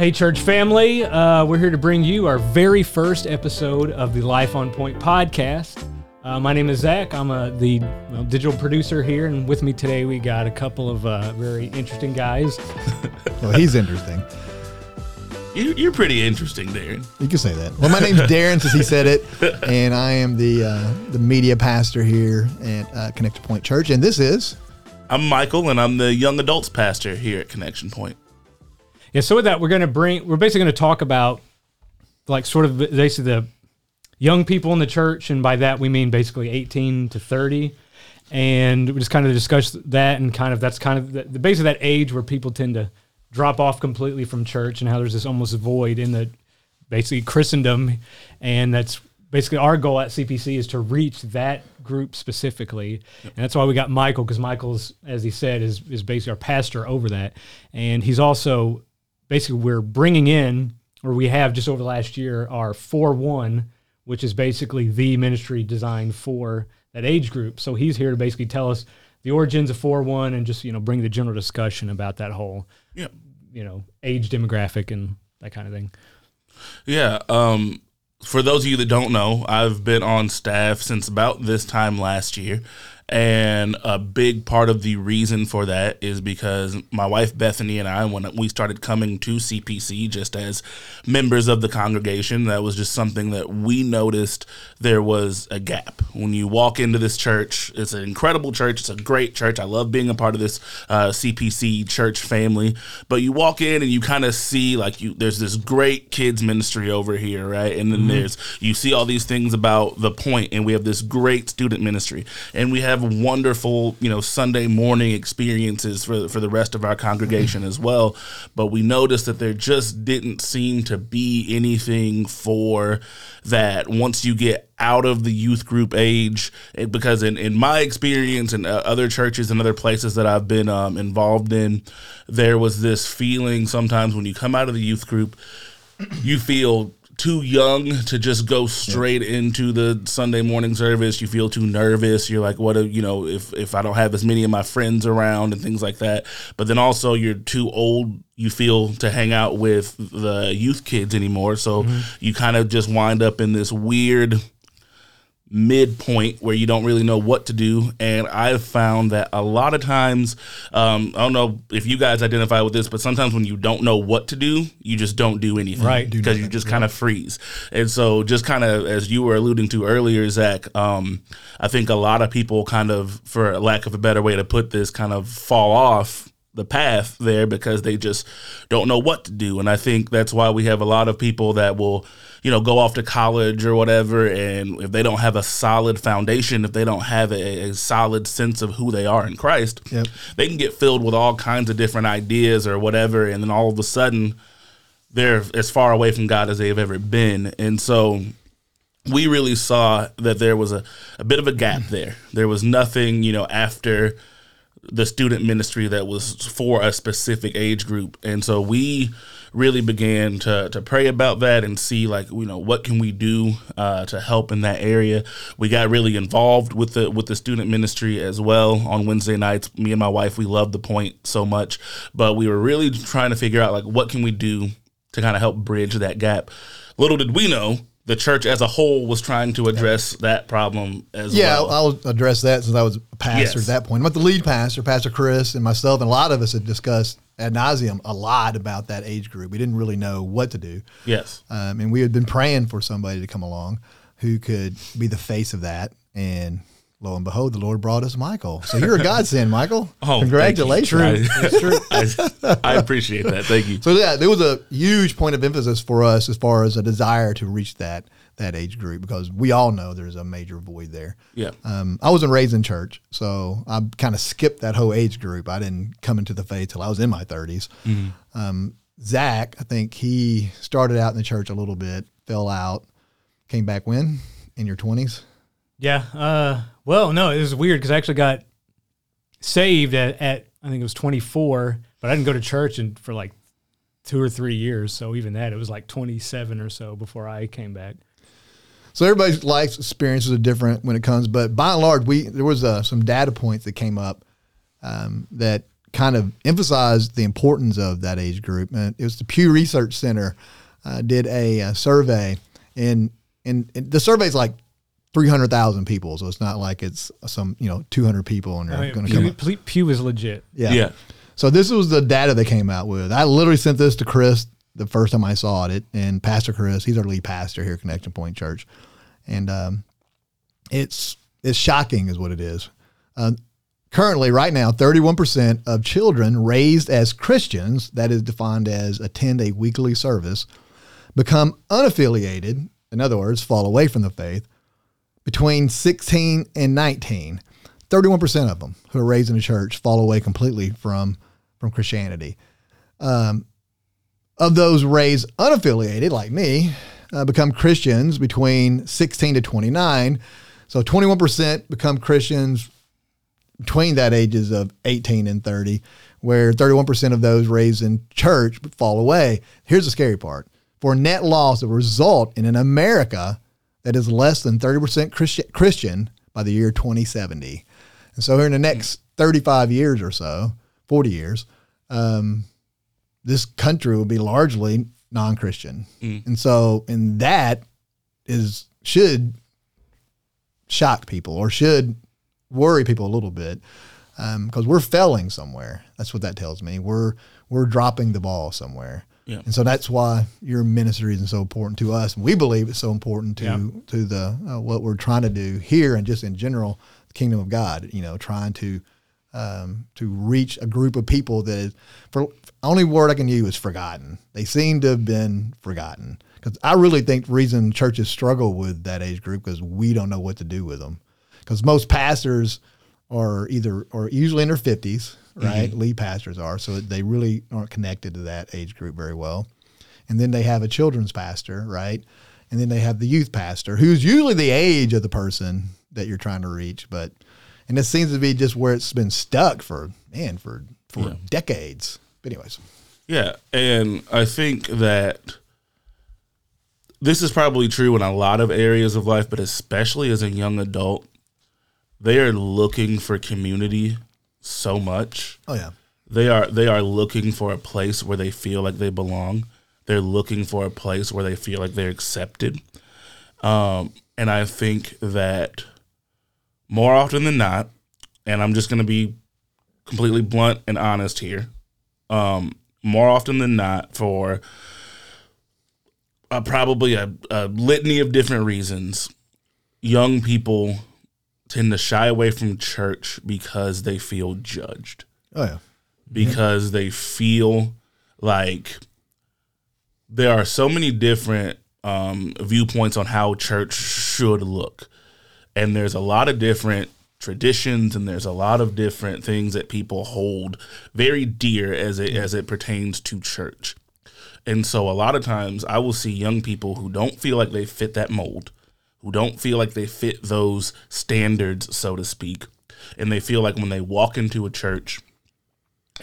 Hey, church family. Uh, we're here to bring you our very first episode of the Life on Point podcast. Uh, my name is Zack. I'm a, the well, digital producer here, and with me today we got a couple of uh, very interesting guys. Well, he's interesting. You, you're pretty interesting, Darren. You can say that. Well, my name's Darren, since he said it, and I am the uh, the media pastor here at uh, Connection Point Church, and this is I'm Michael, and I'm the young adults pastor here at Connection Point. Yeah, so with that, we're going to bring, we're basically going to talk about like sort of basically the young people in the church. And by that, we mean basically 18 to 30. And we just kind of discuss that and kind of that's kind of the, the base of that age where people tend to drop off completely from church and how there's this almost void in the basically Christendom. And that's basically our goal at CPC is to reach that group specifically. And that's why we got Michael, because Michael's, as he said, is, is basically our pastor over that. And he's also basically we're bringing in, or we have just over the last year, our 4 1, which is basically the ministry designed for that age group. So he's here to basically tell us the origins of 4 1 and just, you know, bring the general discussion about that whole, Yeah. you know, age demographic and that kind of thing. Yeah. Um, for those of you that don't know, I've been on staff since about this time last year. And a big part of the reason for that is because my wife Bethany and I, when we started coming to CPC just as members of the congregation, that was just something that we noticed there was a gap. When you walk into this church, it's an incredible church. It's a great church. I love being a part of this uh, CPC church family. But you walk in and you kind of see like you there's this great kids ministry over here, right? And then there's you see all these things about the point, and we have this great student ministry, and we have wonderful you know Sunday morning experiences for for the rest of our congregation as well. But we noticed that there just didn't seem to be anything for that once you get out of the youth group age because in, in my experience and uh, other churches and other places that i've been um, involved in there was this feeling sometimes when you come out of the youth group you feel too young to just go straight into the Sunday morning service. You feel too nervous. You're like, what, a, you know, if, if I don't have as many of my friends around and things like that. But then also you're too old, you feel to hang out with the youth kids anymore. So mm-hmm. you kind of just wind up in this weird midpoint where you don't really know what to do. And I've found that a lot of times, um, I don't know if you guys identify with this, but sometimes when you don't know what to do, you just don't do anything. Right. Because you just kind of freeze. And so, just kind of as you were alluding to earlier, Zack, um, I think a lot of people kind of, for lack of a better way to put this, kind of fall off the path there because they just don't know what to do. And I think that's why we have a lot of people that will, you know, go off to college or whatever. And if they don't have a solid foundation, if they don't have a, a solid sense of who they are in Christ, Yep. they can get filled with all kinds of different ideas or whatever. And then all of a sudden, they're as far away from God as they've ever been. And so we really saw that there was a, a bit of a gap mm-hmm. there. There was nothing, you know, after the student ministry that was for a specific age group. And so we really began to, to pray about that and see like, you know, what can we do uh, to help in that area. We got really involved with the with the student ministry as well on Wednesday nights. Me and my wife, we love the point so much, but we were really trying to figure out like what can we do to kind of help bridge that gap. Little did we know the church as a whole was trying to address that problem as yeah. well. Yeah, I'll address that since I was a pastor Yes. at that point. I'm the lead pastor. Pastor Chris and myself and a lot of us had discussed ad nauseum a lot about that age group. We didn't really know what to do, yes. um, and we had been praying for somebody to come along who could be the face of that. And lo and behold, the Lord brought us Michael. So you're a godsend, Michael. Oh, congratulations! you. I, I appreciate that. Thank you. So yeah, there was a huge point of emphasis for us as far as a desire to reach that that age group because we all know there's a major void there. Yeah. Um, I wasn't raised in church, so I kind of skipped that whole age group. I didn't come into the faith till I was in my 30s. Um, Zack, I think he started out in the church a little bit, fell out, came back when in your 20s. Yeah. Uh, well, no, it was weird because I actually got saved at, at I think it was 24, but I didn't go to church in, for like two or three years. So even that, it was like 27 or so before I came back. So everybody's life experiences are different when it comes, but by and large, we there was uh, some data points that came up um, that kind of emphasized the importance of that age group. And it was the Pew Research Center uh, did a, a survey, and, and and the survey is like three hundred thousand people, so it's not like it's some you know two hundred people and they're I mean, going to come. Pew, up. Pew, Pew is legit. Yeah. Yeah. So this was the data they came out with. I literally sent this to Chris the first time I saw it, and Pastor Chris, he's our lead pastor here at Connection Point Church, and um, it's it's shocking, is what it is. Uh, currently, right now, thirty-one percent of children raised as Christians, that is defined as attend a weekly service, become unaffiliated. In other words, fall away from the faith between 16 and 19 31% of them who are raised in a church fall away completely from from christianity um, of those raised unaffiliated like me uh, become christians between 16 to 29 so 21% become christians between that ages of 18 and 30 where 31% of those raised in church fall away. Here's the scary part. For net loss that will result in an america that is less than 30% Christian by the year 2070. And so, here in the next 35 years or so, 40 years, um, this country will be largely non Christian. And so, and that is, should shock people or should worry people a little bit because we're failing somewhere. That's what that tells me. We're, we're dropping the ball somewhere. Yeah. And so that's why your ministry is so important to us. And we believe it's so important to Yeah. to the uh, what we're trying to do here and just in general, the kingdom of God. You know, trying to um, to reach a group of people that is, for only word I can use is forgotten. They seem to have been forgotten. Because I really think the reason churches struggle with that age group because we don't know what to do with them. Because most pastors are either or usually in their fifties, right? Lead pastors are, so they really aren't connected to that age group very well. And then they have a children's pastor, right? And then they have the youth pastor, who's usually the age of the person that you're trying to reach. But and it seems to be just where it's been stuck for man for for decades. But anyways, Yeah, and I think that this is probably true in a lot of areas of life, but especially as a young adult, they are looking for community so much. oh yeah, They are they are looking for a place where they feel like they belong. They're looking for a place where they feel like they're accepted. Um, and I think that more often than not, and I'm just going to be completely blunt and honest here, um, more often than not, for uh, probably a, a litany of different reasons, young people tend to shy away from church because they feel judged. Oh yeah, because they feel like there are so many different um, viewpoints on how church should look. And there's a lot of different traditions and there's a lot of different things that people hold very dear as it as it pertains to church. And so a lot of times I will see young people who don't feel like they fit that mold, who don't feel like they fit those standards, so to speak. And they feel like when they walk into a church,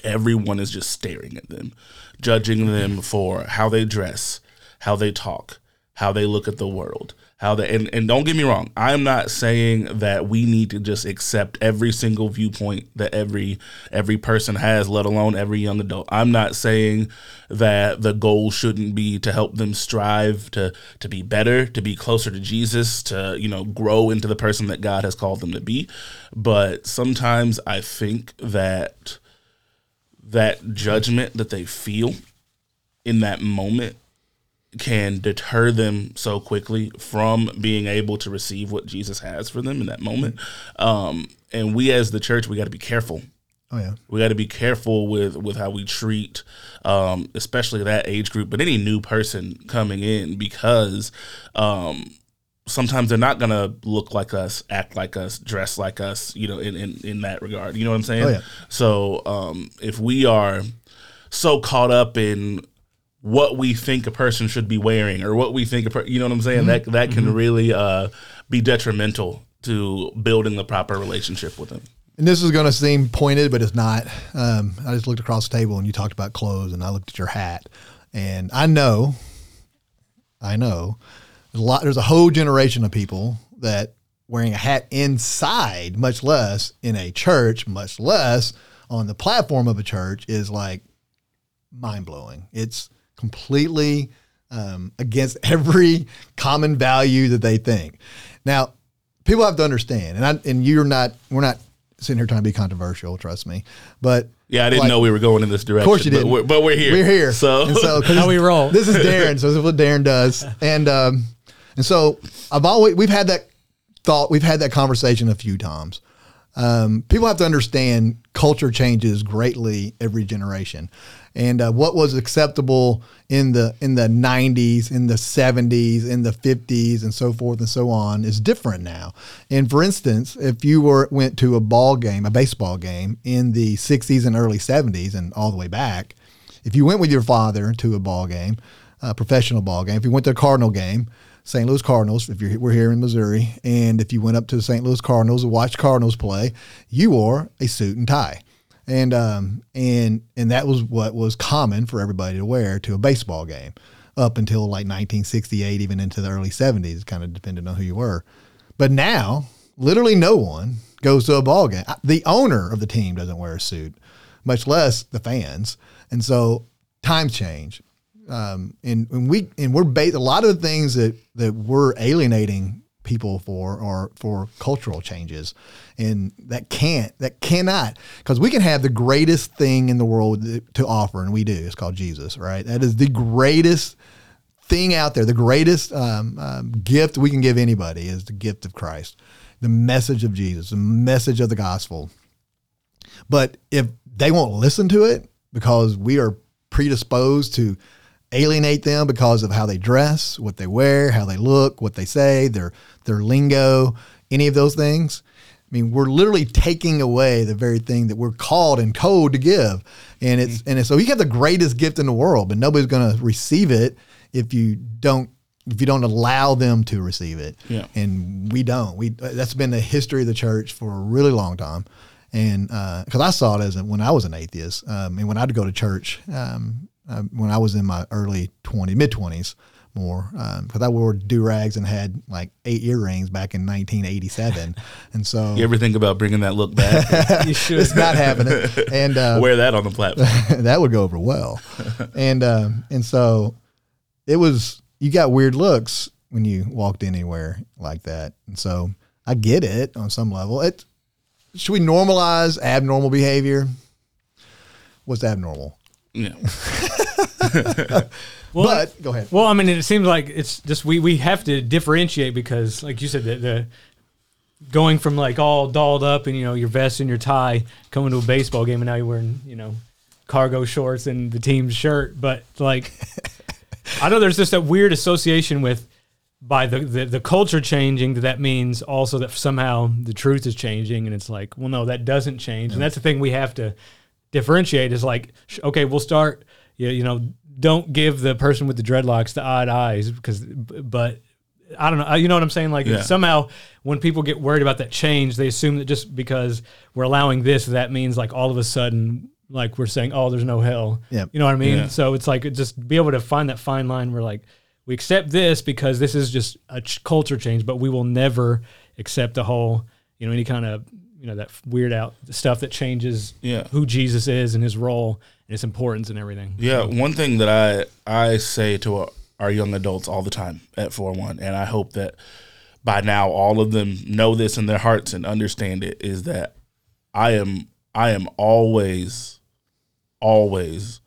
everyone is just staring at them, judging them for how they dress, how they talk, how they look at the world, how they and, and don't get me wrong, I'm not saying that we need to just accept every single viewpoint that every every person has, let alone every young adult. I'm not saying that the goal shouldn't be to help them strive to to be better, to be closer to Jesus, to, you know, grow into the person that God has called them to be. But sometimes I think that that judgment that they feel in that moment can deter them so quickly from being able to receive what Jesus has for them in that moment. Um, and we as the church, we got to be careful. oh yeah, We got to be careful with with how we treat, um, especially that age group, but any new person coming in because um, sometimes they're not gonna look like us, act like us, dress like us. You know, in in, in that regard, you know what I'm saying? Oh, yeah. So um, if we are so caught up in what we think a person should be wearing or what we think a per- you know what I'm saying that that can really uh, be detrimental to building the proper relationship with them. And this is going to seem pointed, but it's not. Um, I just looked across the table and you talked about clothes, and I looked at your hat, and I know, I know, there's a lot. There's a whole generation of people that wearing a hat inside, much less in a church, much less on the platform of a church is like mind blowing. It's completely um, against every common value that they think. Now, people have to understand, and I, and you're not, we're not sitting here trying to be controversial, trust me, but Yeah, I didn't Like- know we were going in this direction. of course you but didn't. We're, but we're here. We're here. So, and so 'cause How we roll. This is Darren. So this is what Darren does. And um, and so I've always we've had that thought. We've had that conversation a few times. Um, people have to understand culture changes greatly every generation, and uh, what was acceptable in the in the 90s, in the 70s, in the 50s, and so forth and so on is different now. And for instance, if you were went to a ball game, a baseball game in the 60s and early 70s, and all the way back, if you went with your father to a ball game, a professional ball game, if you went to a Cardinal game, St. Louis Cardinals, if you're we're here in Missouri, and if you went up to the St. Louis Cardinals and watched Cardinals play, you wore a suit and tie. And um and and that was what was common for everybody to wear to a baseball game up until like 1968, even into the early 70s, kind of depending on who you were. But now, literally no one goes to a ball game. The owner of the team doesn't wear a suit, much less the fans. And so times change. Um, and, and we and we're based a lot of the things that that we're alienating people for are for cultural changes. And that can't that cannot because we can have the greatest thing in the world to offer and we do. It's called jesus right? That is the greatest thing out there, the greatest um, um, gift we can give anybody is the gift of Christ, the message of Jesus, the message of the gospel. But if they won't listen to it because we are predisposed to alienate them because of how they dress, what they wear, how they look, what they say, their their lingo, any of those things. I mean, we're literally taking away the very thing that we're called and code to give, and it's and it's, so you have the greatest gift in the world, but nobody's going to receive it if you don't if you don't allow them to receive it. Yeah. And we don't. We that's been the history of the church for a really long time. And because I saw it as a, when I was an atheist, um, and when I'd go to church um, uh, when I was in my early 20s, mid 20s, more because I wore do rags and had like eight earrings back in 1987, and so you ever think about bringing that look back? You should. it's not happening. And uh, Wear that on the platform. that would go over well. and um, and so it was you got weird looks when you walked anywhere like that. And so I get it on some level. It should we normalize abnormal behavior? What's abnormal? Yeah. Well, but go ahead. Well, I mean, it seems like it's just we we have to differentiate because, like you said, the, the going from like all dolled up and you know your vest and your tie, coming to a baseball game and now you're wearing you know cargo shorts and the team's shirt, but like I know there's just that weird association with by the, the the culture changing that that means also that somehow the truth is changing and it's like well no that doesn't change and that's the thing we have to differentiate is like okay we'll start you, you know don't give the person with the dreadlocks the odd eyes because but I don't know. You know what I'm saying? Like Yeah. somehow when people get worried about that change, they assume that just because we're allowing this, that means like all of a sudden, like we're saying, oh, there's no hell. Yep. You know what I mean? Yeah. So it's like just be able to find that fine line where like we accept this because this is just a ch- culture change, but we will never accept the whole, you know, any kind of you know that weird out stuff that changes Yeah. who Jesus is and his role and his importance and everything. Yeah, one thing that I I say to our, young adults all the time at 4-1, and I hope that by now all of them know this in their hearts and understand it, is that I am I am always, always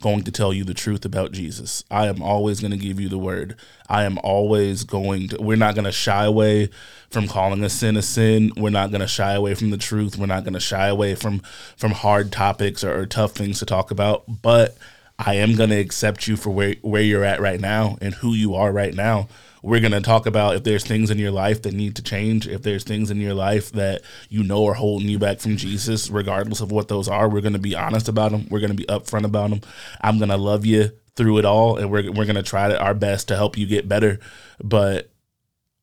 going to tell you the truth about Jesus. I am always going to give you the word. I am always going to, we're not going to shy away from calling a sin a sin. We're not going to shy away from the truth. We're not going to shy away from, from hard topics or, or tough things to talk about. But I am going to accept you for where, where you're at right now and who you are right now. We're going to talk about if there's things in your life that need to change, if there's things in your life that you know are holding you back from Jesus, regardless of what those are. We're going to be honest about them. We're going to be upfront about them. I'm going to love you through it all, and we're, we're going to try our best to help you get better. But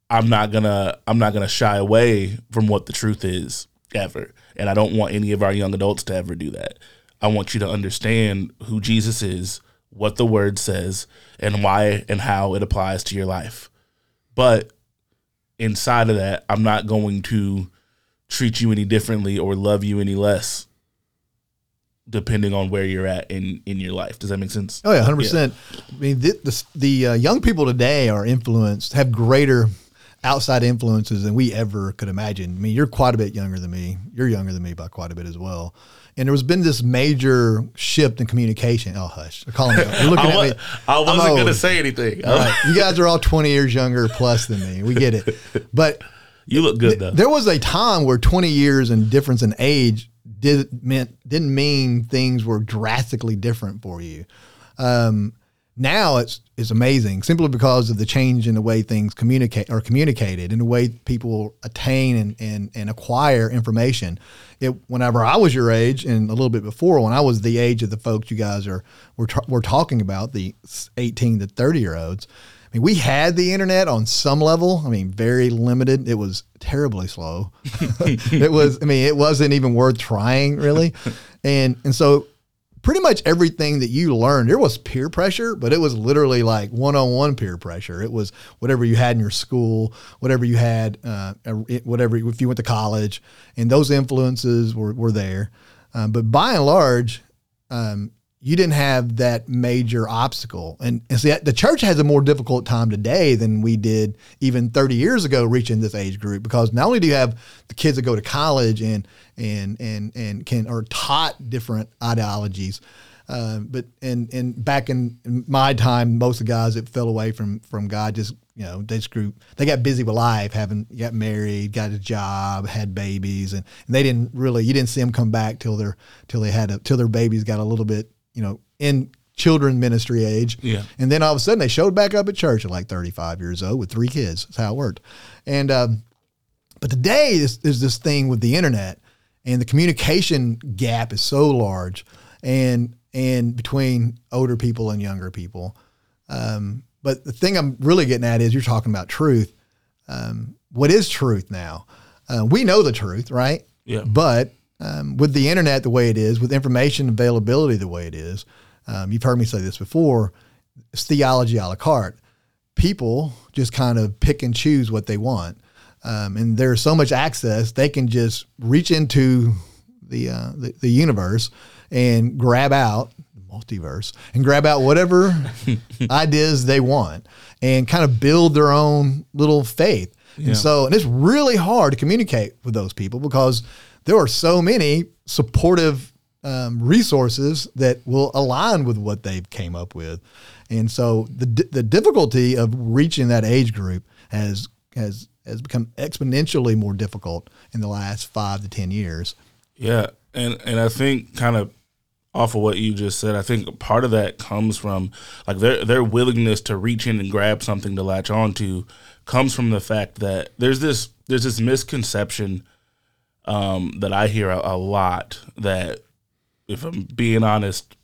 I'm not gonna I'm not gonna shy away from what the truth is ever, and I don't want any of our young adults to ever do that. I want you to understand who Jesus is, what the Word says, and why and how it applies to your life. But inside of that, I'm not going to treat you any differently or love you any less depending on where you're at in in your life. Does that make sense? Oh yeah, hundred percent. I mean, the the, the uh, young people today are influenced, have greater outside influences than we ever could imagine. I mean, you're quite a bit younger than me. You're younger than me by quite a bit as well. And there's been this major shift in communication. Oh, hush! They're calling me. You're looking I, at me. I wasn't gonna say anything. Right, you guys are all 20 years younger plus than me. We get it. But You look good though. there was a time where 20 years and difference in age did meant didn't mean things were drastically different for you. Um, now it's it's amazing simply because of the change in the way things communicate are communicated and the way people attain and, and, and acquire information. It, whenever I was your age and a little bit before, when I was the age of the folks you guys are we're, we're talking about, the 18 to 30 year olds, I mean, we had the internet on some level. I mean, very limited. It was terribly slow. it was. I mean, it wasn't even worth trying really, and and so pretty much everything that you learned, there was peer pressure, but it was literally like one on one peer pressure. It was whatever you had in your school, whatever you had, uh, whatever if you went to college, and those influences were were there. Um, but by and large, um, you didn't have that major obstacle. And, and see, the church has a more difficult time today than we did even 30 years ago reaching this age group because not only do you have the kids that go to college and and and and can are taught different ideologies, uh, but and and back in my time, most of the guys that fell away from from God just you know they just grew they got busy with life, having got married, got a job, had babies, and, and they didn't really you didn't see them come back till their till they had a, till their babies got a little bit you know in children ministry age. Yeah. And then all of a sudden they showed back up at church at like 35 years old with three kids. That's how it worked. And um, but today there's, there's this thing with the internet and the communication gap is so large and and between older people and younger people. Um, but the thing I'm really getting at is you're talking about truth. Um, what is truth now? Uh, we know the truth, right? Yeah. But um, with the internet the way it is, with information availability the way it is, um, you've heard me say this before. It's theology a la carte. People just kind of pick and choose what they want, um, and there's so much access they can just reach into the, uh, the the universe and grab out multiverse and grab out whatever ideas they want and kind of build their own little faith. Yeah. And so, and it's really hard to communicate with those people because there are so many supportive um, resources that will align with what they've came up with. And so the, the difficulty of reaching that age group has, has, has become exponentially more difficult in the last five to 10 years. Yeah, and and I think kind of off of what you just said, I think part of that comes from like their their willingness to reach in and grab something to latch onto comes from the fact that there's this there's this misconception um, that I hear a, a lot that if I'm being honest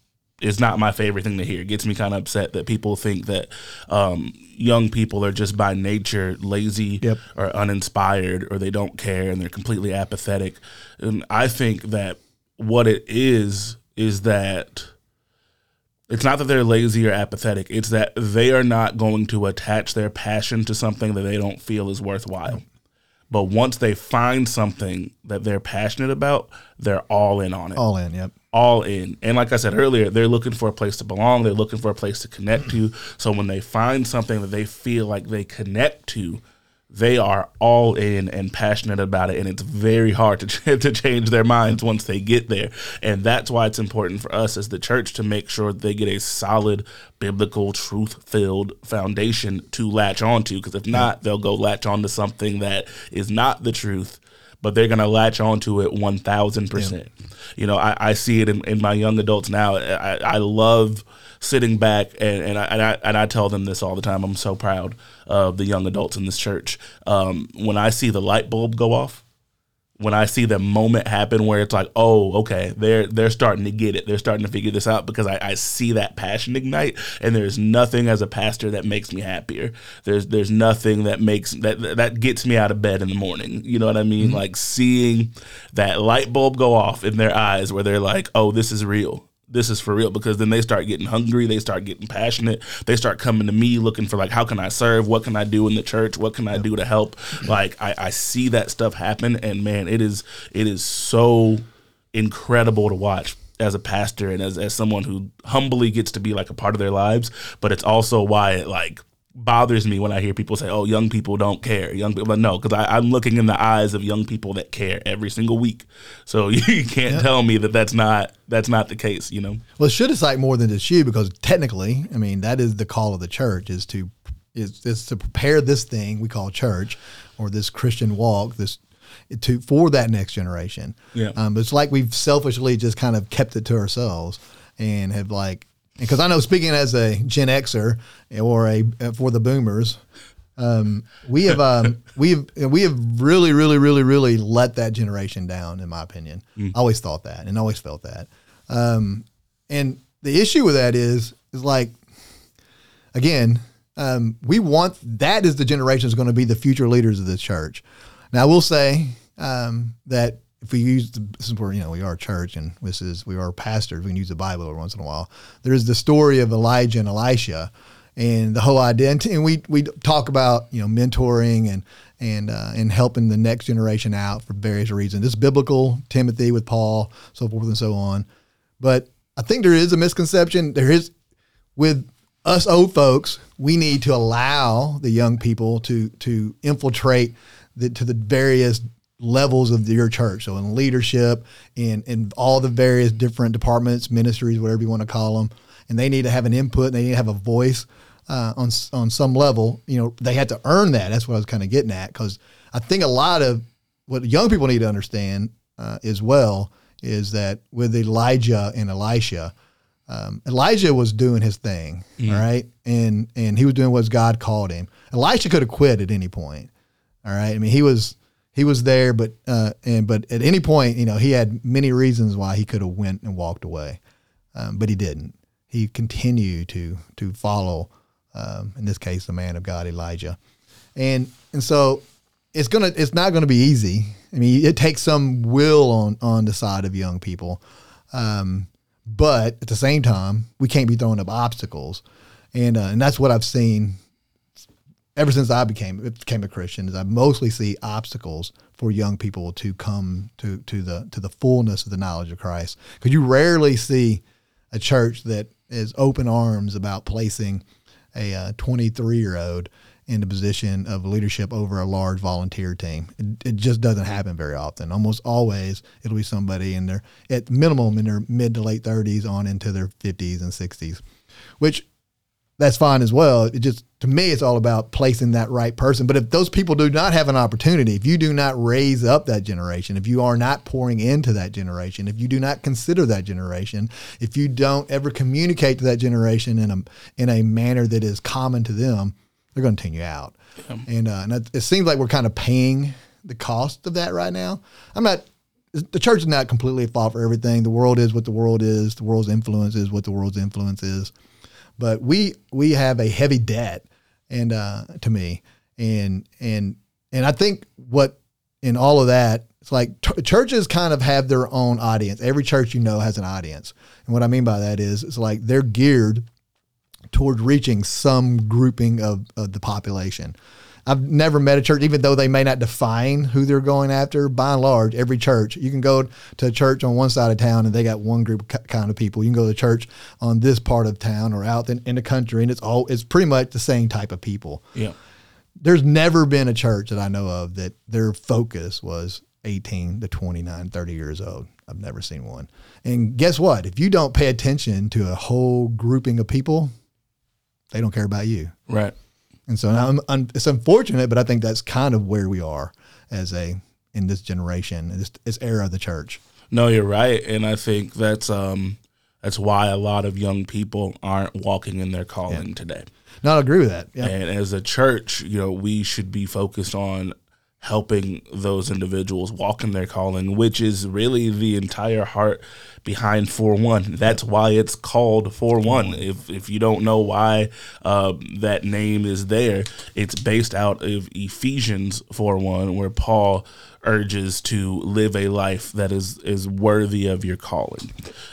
is not my favorite thing to hear. It gets me kind of upset that people think that um, young people are just by nature lazy Yep. or uninspired or they don't care and they're completely apathetic. And I think that what it is is that it's not that they're lazy or apathetic. It's that they are not going to attach their passion to something that they don't feel is worthwhile. But once they find something that they're passionate about, they're all in on it All in, yep. all in. And like I said earlier, they're looking for a place to belong. They're looking for a place to connect to. So when they find something that they feel like they connect to, they are all in and passionate about it. And it's very hard to, to change their minds once they get there. And that's why it's important for us as the church to make sure they get a solid, biblical, truth filled foundation to latch onto. Because if not, they'll go latch onto something that is not the truth but they're gonna latch onto it one thousand percent. You know, I, I see it in, in my young adults now. I, I love sitting back and, and I and I and I tell them this all the time. I'm so proud of the young adults in this church. Um, when I see the light bulb go off, when I see the moment happen where it's like, oh, okay, they're they're starting to get it. They're starting to figure this out because I, I see that passion ignite, and there's nothing as a pastor that makes me happier. There's there's nothing that makes that that gets me out of bed in the morning. You know what I mean? Like seeing that light bulb go off in their eyes where they're like, oh, this is real this is for real because then they start getting hungry they start getting passionate they start coming to me looking for like how can i serve? What can i do in the church? What can i do to help? Like I, I see that stuff happen and man it is it is so incredible to watch as a pastor and as, as someone who humbly gets to be like a part of their lives, but it's also why it like bothers me when I hear people say, "Oh, young people don't care." Young people, but no, because I'm looking in the eyes of young people that care every single week. So you can't tell me that that's not that's not the case. You know. Well, it should excite more than just you because technically, I mean, that is the call of the church is to is, is to prepare this thing we call church or this Christian walk this to for that next generation. Yeah. Um, it's like we've selfishly just kind of kept it to ourselves and have like because I know speaking as a Gen Xer or a for the Boomers, um, we have um, we have we have really really really really let that generation down in my opinion. I always thought that and always felt that. Um, and the issue with that is is like again, um, we want that is the generation that's going to be the future leaders of the church. Now, I will say um, that if we use the, this is where you know we are a church and this is we are pastors, we can use the Bible every once in a while. There is the story of Elijah and Elisha, and the whole identity. And we we talk about you know mentoring and and uh, and helping the next generation out for various reasons. This biblical Timothy with Paul, so forth and so on. But I think there is a misconception. There is with us old folks, we need to allow the young people to to infiltrate the, to the various levels of your church. So in leadership, in in all the various different departments, ministries, whatever you want to call them, and they need to have an input. And They need to have a voice uh, on on some level. You know, they had to earn that. That's what I was kind of getting at because I think a lot of what young people need to understand uh, as well is that with Elijah and Elisha um, Elijah was doing his thing, all right, and and he was doing what God called him. Elisha could have quit at any point, all right. I mean, he was he was there, but uh, and but at any point, you know, he had many reasons why he could have went and walked away, um, but he didn't. He continued to to follow, um, in this case, the man of God, Elijah, and and so it's gonna it's not gonna be easy. I mean, it takes some will on on the side of young people. Um, but at the same time, we can't be throwing up obstacles, and uh, and that's what I've seen ever since I became became a Christian. Is I mostly see obstacles for young people to come to to the to the fullness of the knowledge of Christ. Because you rarely see a church that is open arms about placing a uh, 23 year old in the position of leadership over a large volunteer team. It, it, just doesn't happen very often. Almost always, it'll be somebody in their at minimum in their mid to late 30s on into their 50s and 60s, which that's fine as well. It just to me, it's all about placing that right person. But if those people do not have an opportunity, if you do not raise up that generation, if you are not pouring into that generation, if you do not consider that generation, if you don't ever communicate to that generation in a in a manner that is common to them, they're going to tune you out. Yeah. And, uh, and it seems like we're kind of paying the cost of that right now. I'm not. The church is not completely at fault for everything. The world is what the world is. The world's influence is what the world's influence is. But we we have a heavy debt, and uh, to me, and and and I think what in all of that, it's like t- churches kind of have their own audience. Every church you know has an audience, and what I mean by that is it's like they're geared toward reaching some grouping of, of the population. I've never met a church, even though they may not define who they're going after. By and large, every church, you can go to a church on one side of town and they got one group kind of people. You can go to a church on this part of town or out in, in the country, and it's all it's pretty much the same type of people. Yeah. There's never been a church that I know of that their focus was 18 to 29, 30 years old. I've never seen one. And guess what? If you don't pay attention to a whole grouping of people, they don't care about you. Right. And so I'm, I'm, it's unfortunate, but I think that's kind of where we are as a in this generation, this, this era of the church. No, you're right, and I think that's um that's why a lot of young people aren't walking in their calling yeah. today. No, I agree with that. Yeah. And as a church, you know, we should be focused on helping those individuals walk in their calling, which is really the entire heart behind 4 1. That's why it's called 4 1. If, if you don't know why uh, that name is there, it's based out of Ephesians 4 1, where Paul urges to live a life that is is worthy of your calling.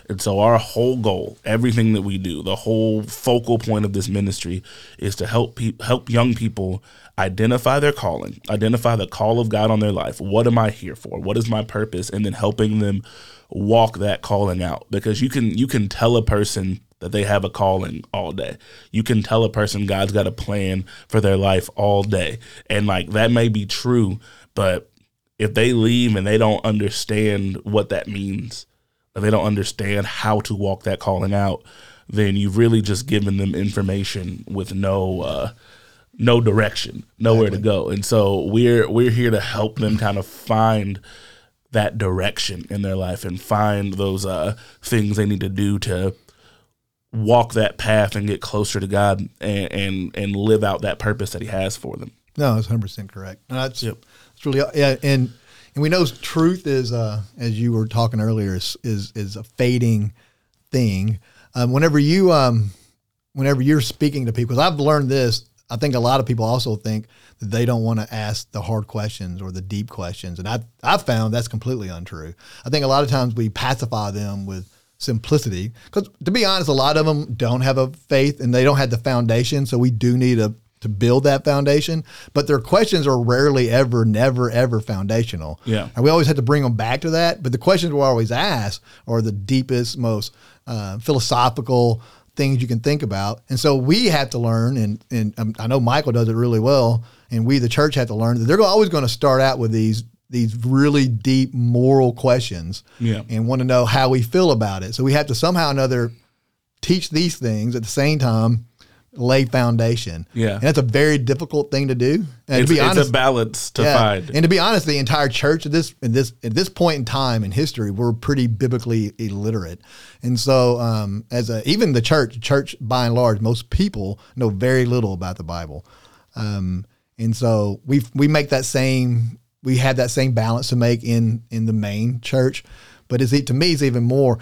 And so our whole goal, everything that we do, the whole focal point of this ministry is to help pe- help young people identify their calling, identify the call of God on their life. What am I here for? What is my purpose? And then helping them walk that calling out because you can you can tell a person that they have a calling all day. You can tell a person God's got a plan for their life all day. And like that may be true, but if they leave and they don't understand what that means, or they don't understand how to walk that calling out, then you've really just given them information with no uh, no direction, nowhere exactly. to go. And so we're we're here to help them kind of find that direction in their life and find those uh, things they need to do to walk that path and get closer to God and and, and live out that purpose that He has for them. No, that's hundred percent correct. No, that's yep. It's really yeah, and and we know truth is uh, as you were talking earlier is is, is a fading thing. Um, whenever you um, whenever you're speaking to people, I've learned this. I think a lot of people also think that they don't want to ask the hard questions or the deep questions, and I I've found that's completely untrue. I think a lot of times we pacify them with simplicity because to be honest, a lot of them don't have a faith and they don't have the foundation. So we do need a to build that foundation. But their questions are rarely ever, never, ever foundational. Yeah. And we always have to bring them back to that. But the questions we always ask are the deepest, most uh, philosophical things you can think about. And so we have to learn, and, and um, I know Michael does it really well, and we, the church, have to learn that they're always going to start out with these these really deep moral questions yeah. and want to know how we feel about it. So we have to somehow or another teach these things at the same time lay foundation. Yeah. And that's a very difficult thing to do. And it's, to be honest, it's a balance to yeah, find. And to be honest, the entire church at this at this at this point in time in history, we're pretty biblically illiterate. And so um, as a even the church, church by and large, most people know very little about the Bible. Um, and so we we make that same we have that same balance to make in in the main church. But it's to me it's even more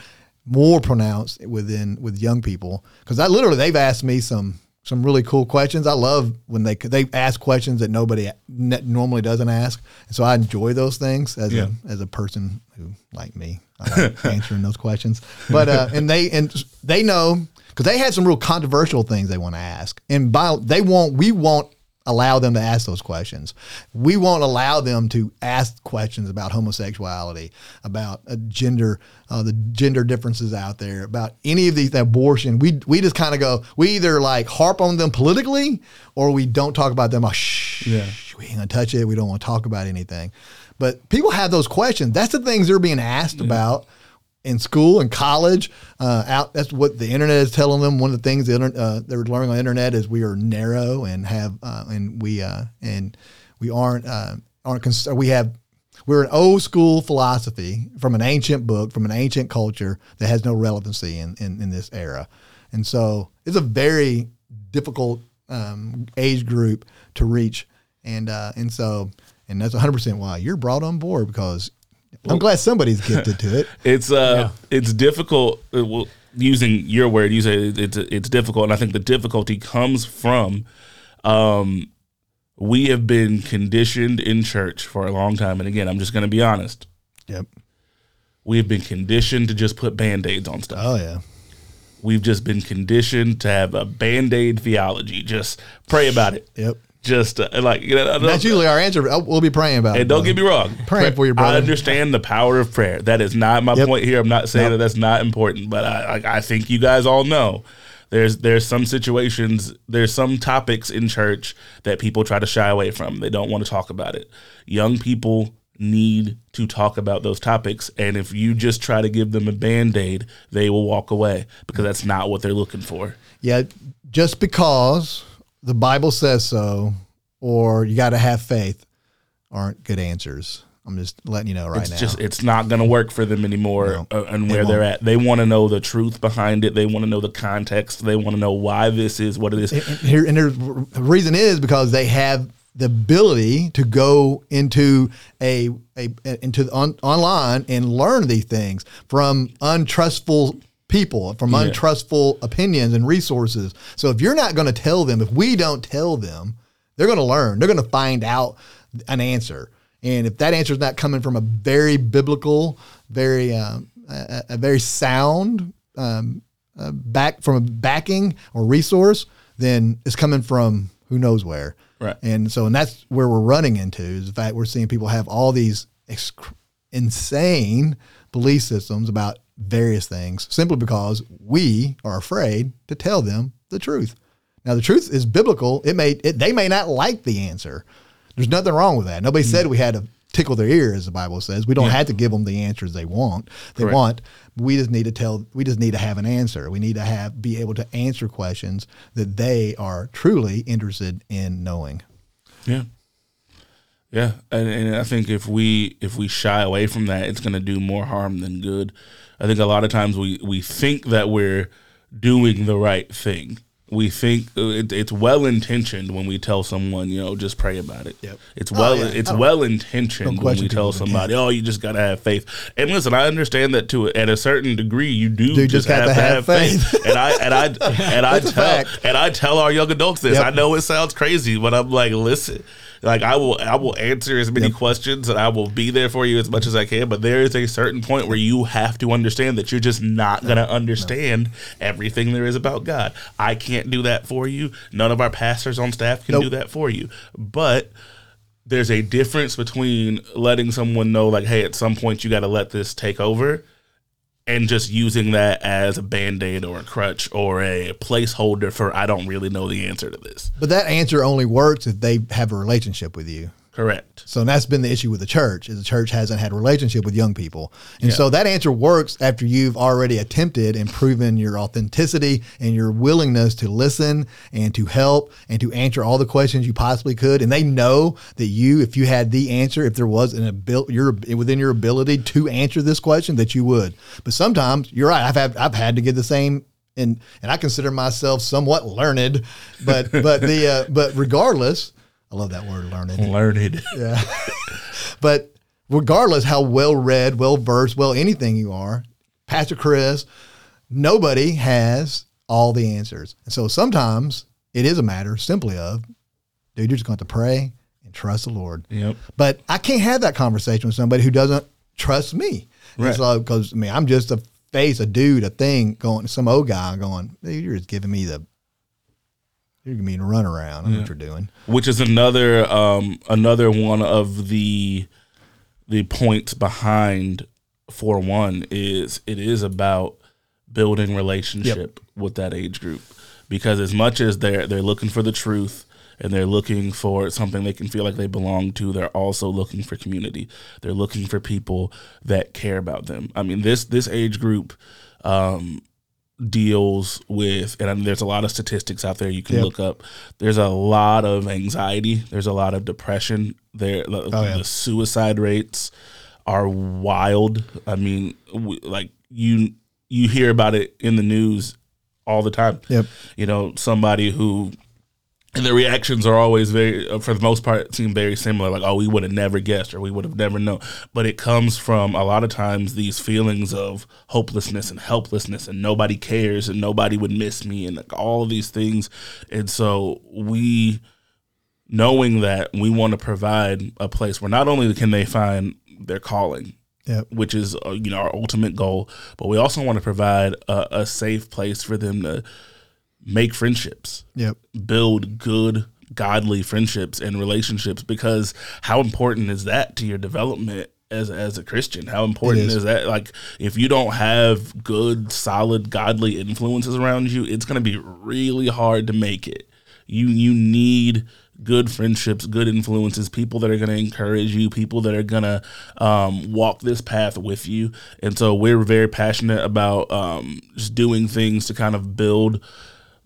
more pronounced within with young people because I literally they've asked me some some really cool questions. I love when they they ask questions that nobody normally doesn't ask, and so I enjoy those things as yeah. a as a person who like me like answering those questions. But uh, and they and they know because they had some real controversial things they want to ask, and by they won't we won't allow them to ask those questions. We won't allow them to ask questions about homosexuality, about uh, gender, uh, the gender differences out there, about any of these abortion. We we just kind of go. We either like harp on them politically, or we don't talk about them. Oh, shh, yeah. we ain't gonna touch it. We don't want to talk about anything. But people have those questions. That's the things they're being asked yeah. about in school and college. Uh, out that's what the internet is telling them. One of the things the uh, they're learning on the internet is we are narrow and have uh, and we uh, and we aren't uh, aren't cons- we have we're an old school philosophy from an ancient book from an ancient culture that has no relevancy in in, in this era, and so it's a very difficult um, age group to reach, and uh, and so. And that's 100% why you're brought on board because I'm glad somebody's gifted to it. it's uh, yeah. it's difficult. Uh, well, using your word, you say it's it's difficult, and I think the difficulty comes from, um, we have been conditioned in church for a long time, and again, I'm just going to be honest. Yep. We have been conditioned to just put band aids on stuff. Oh yeah. We've just been conditioned to have a band aid theology. Just pray about it. Yep just uh, like you know, that's usually our answer. We'll be praying about and it. And don't get me wrong, praying for your brother. I understand the power of prayer. That is not my yep. point here. I'm not saying nope. that that's not important, but I, I, I think you guys all know there's there's some situations, there's some topics in church that people try to shy away from. They don't want to talk about it. Young people need to talk about those topics, and if you just try to give them a band aid, they will walk away because that's not what they're looking for. Yeah, just because the Bible says so, or you got to have faith, aren't good answers. I'm just letting you know right it's now. Just it's not going to work for them anymore, no, uh, and where they're at. They want to know the truth behind it. They want to know the context. They want to know why this is what it is. And, and here, and the reason is because they have the ability to go into a, a into on, online and learn these things from untrustful people from yeah. untrustful opinions and resources. So if you're not going to tell them, if we don't tell them, they're going to learn. They're going to find out an answer. And if that answer is not coming from a very biblical, very um, a, a very sound um, uh, back from a backing or resource, then it's coming from who knows where. Right. And so, and that's where we're running into is the fact we're seeing people have all these ex- insane belief systems about various things simply because we are afraid to tell them the truth. Now, the truth is biblical. It may it, they may not like the answer. There's nothing wrong with that. Nobody mm. said we had to tickle their ear, as the Bible says. We don't have to give them the answers they want. They Correct. want. We just need to tell. We just need to have an answer. We need to have be able to answer questions that they are truly interested in knowing. Yeah. Yeah, and, and I think if we if we shy away from that, it's going to do more harm than good. I think a lot of times we we think that we're doing the right thing. We think uh, it, it's well intentioned when we tell someone, you know, just pray about it. Yep. It's Oh, well yeah. it's I don't- well intentioned don't when we tell somebody, oh, you just got to have faith. And listen, I understand that to at a certain degree, you do, Do just, just have have, to to have have faith. and I and I and I tell and I tell our young adults this. Yep. I know it sounds crazy, but I'm like, listen, like I will I will answer as many questions and I will be there for you as much as I can. But there is a certain point where you have to understand that you're just not gonna understand everything there is about God. I can't do that for you. None of our pastors on staff can Nope. do that for you. But there's a difference between letting someone know like hey at some point you got to let this take over and just using that as a band-aid or a crutch or a placeholder for i don't really know the answer to this But that answer only works if they have a relationship with you. Correct So that's been the issue with the church is the church hasn't had a relationship with young people. And so that answer works after you've already attempted and proven your authenticity and your willingness to listen and to help and to answer all the questions you possibly could. And they know that you, if you had the answer, if there was an ability, your within your ability to answer this question, that you would. But sometimes you're right. I've had I've had to give the same and and I consider myself somewhat learned, but but the uh, but regardless, I love that word learned. learned Yeah. but regardless how well read, well versed, well anything you are, Pastor Chris, nobody has all the answers. And so sometimes it is a matter simply of, dude, you're just going to have to pray and trust the Lord. yep But I can't have that conversation with somebody who doesn't trust me. Right. So, because I mean, I'm just a face, a dude, a thing going, some old guy going, dude, you're just giving me the, you're giving me the run around. I know what you're doing. which is another um another one of the the points behind for one is it is about building relationship with that age group because as much as they're they're looking for the truth and they're looking for something they can feel like they belong to they're also looking for community they're looking for people that care about them i mean this this age group um deals with and I mean, there's a lot of statistics out there you can Yep. look up there's a lot of anxiety there's a lot of depression there the, Oh, yeah. the suicide rates are wild i mean we, like you you hear about it in the news all the time Yep. you know somebody who and the reactions are always very uh, for the most part seem very similar. Like oh we would have never guessed or we would have never known. But it comes from a lot of times these feelings of hopelessness and helplessness and nobody cares and nobody would miss me and like all of these things. And so we knowing that we want to provide a place where not only can they find their calling Yep. which is uh, you know our ultimate goal but we also want to provide a, a safe place for them to make friendships Yep. build good godly friendships and relationships because how important is that to your development as as a Christian how important is. is. that like if you don't have good solid godly influences around you it's going to be really hard to make it you you need good friendships good influences people that are going to encourage you people that are going to um, walk this path with you and so we're very passionate about um, just doing things to kind of build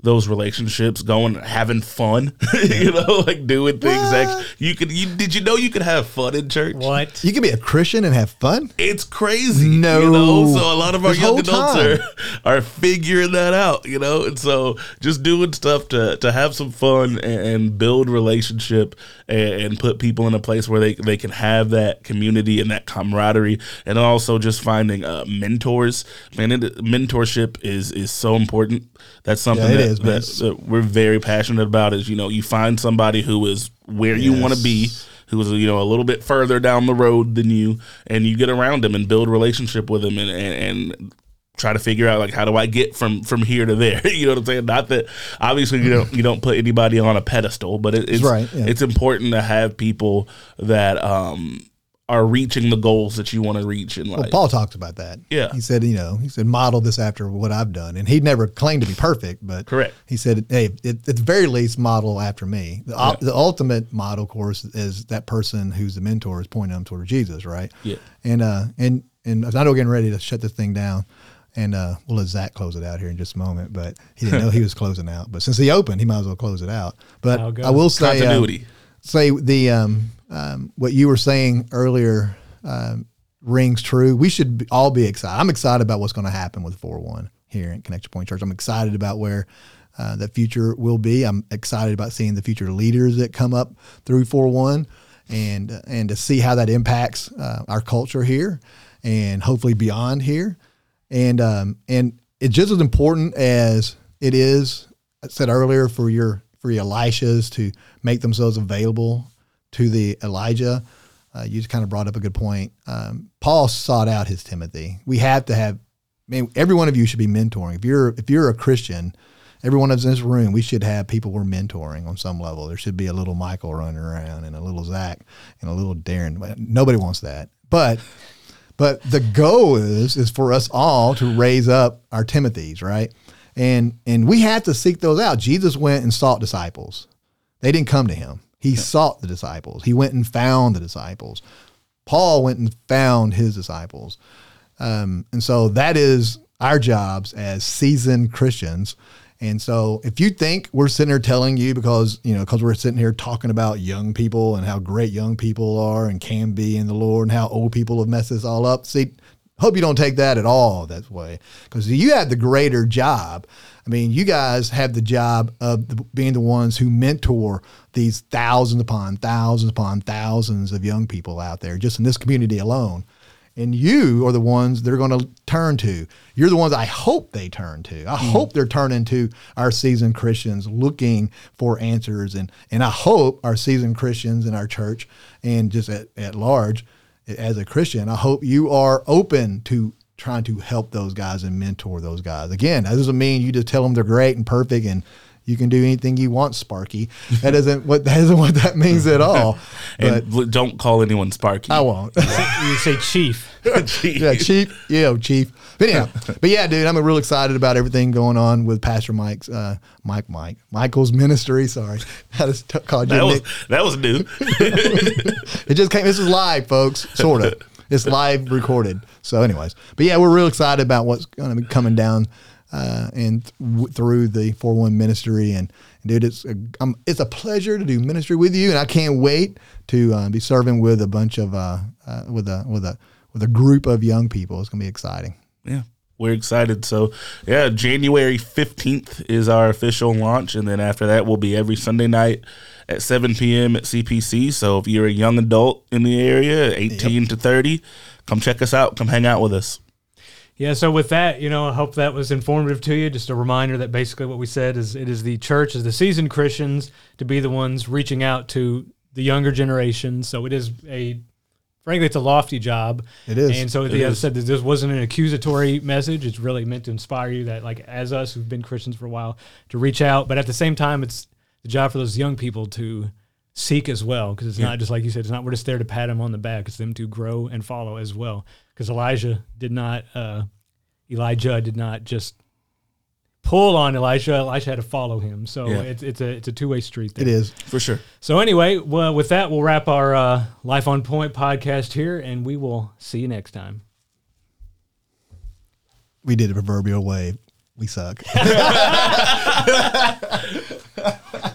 those relationships, going having fun, you know, like doing things that you could. You did you know you could have fun in church? What? You can be a Christian and have fun. It's crazy, No. You know, so a lot of our This young whole adults are are figuring that out, you know, and so just doing stuff to to have some fun and, and build relationship and, and put people in a place where they they can have that community and that camaraderie, and also just finding uh, mentors. Man, it, mentorship is is so important. That's something Yeah, that, is, that, that we're very passionate about. Is you know you find somebody who is where you want to be who's you know a little bit further down the road than you, and you get around them and build relationship with them and and, and try to figure out like how do I get from from here to there. you know what I'm saying? Not that obviously you don't you don't put anybody on a pedestal, but it, it's right, yeah. it's important to have people that um are reaching the goals that you want to reach in life. Well, Paul talked about that. Yeah. He said, you know, he said, model this after what I've done. And he never claimed to be perfect, but Correct. he said, hey, it, at the very least, model after me. The, ul- the ultimate model, of course, is that person who's the mentor is pointing them toward Jesus, right? Yeah. And, uh, and, and I know we're getting ready to shut this thing down. And uh, we'll let Zack close it out here in just a moment. But he didn't know he was closing out. But since he opened, he might as well close it out. But How it goes. I will say, uh, Continuity. say the um, um, what you were saying earlier um, rings true. We should be, all be excited. I'm excited about what's going to happen with 401 here in Connection Point Church. I'm excited about where uh, the future will be. I'm excited about seeing the future leaders that come up through 401 and and to see how that impacts uh, our culture here and hopefully beyond here. And um, and it's just as important as it is I said earlier for your for your Elishas to make themselves available to the Elijah. Uh, you just kind of brought up a good point. Um, Paul sought out his Timothy. We have to have. I mean, every one of you should be mentoring. If you're if you're a Christian, every one of us in this room, we should have people we're mentoring on some level. There should be a little Michael running around and a little Zack and a little Darren. Nobody wants that, but but the goal is is for us all to raise up our Timothys, right? And and we have to seek those out. Jesus went and sought disciples. They didn't come to him. He sought the disciples. He went and found the disciples. Paul went and found his disciples. Um, and so that is our jobs as seasoned Christians. And so if you think we're sitting here telling you because, you know, because we're sitting here talking about young people and how great young people are and can be in the Lord and how old people have messed this all up, see, hope you don't take that at all that way because you have the greater job. I mean, you guys have the job of the, being the ones who mentor these thousands upon thousands upon thousands of young people out there just in this community alone. And you are the ones they're going to turn to. You're the ones I hope they turn to. I mm. hope they're turning to our seasoned Christians looking for answers. And, and I hope our seasoned Christians in our church and just at, at large as a Christian, I hope you are open to trying to help those guys and mentor those guys. Again, that doesn't mean you just tell them they're great and perfect and you can do anything you want, Sparky. That isn't what that isn't what that means at all. And l- don't call anyone Sparky. I won't. You say chief. chief. yeah, chief. Yeah, chief. But yeah, but yeah, dude, I'm real excited about everything going on with Pastor Mike's, uh, Mike, Mike, Michael's ministry. Sorry, I just t- called you that was Nick. that was new. It just came. This is live, folks. Sort of. It's live recorded. So, anyways, but yeah, we're real excited about what's going to be coming down uh, and w- through the 4-1 ministry. And, and dude, it's a, um, it's a pleasure to do ministry with you, and I can't wait to uh, be serving with a bunch of uh, uh, with a with a with a group of young people. It's going to be exciting. yeah, we're excited. So yeah, January fifteenth is our official launch, and then after that, we'll be every Sunday night at seven p.m. at CPC. So if you're a young adult in the area, eighteen to thirty, come check us out. Come hang out with us. Yeah, so with that, you know, I hope that was informative to you. Just a reminder that basically what we said is it is the church, is the seasoned Christians to be the ones reaching out to the younger generation. So it is a, frankly, it's a lofty job. It is. And so, the, I said that this wasn't an accusatory message. It's really meant to inspire you that, like, as us who've been Christians for a while, to reach out. But at the same time, it's the job for those young people to seek as well. Because it's not just like you said, it's not we're just there to pat them on the back. It's them to grow and follow as well. Because Elijah did not, uh, Elijah did not just pull on Elisha. Elisha had to follow him. So Yeah. it's, it's a it's a two way street. There. It is. For sure. So anyway, well, with that, we'll wrap our uh, Life on Point podcast here, and we will see you next time. We did a proverbial wave. We suck.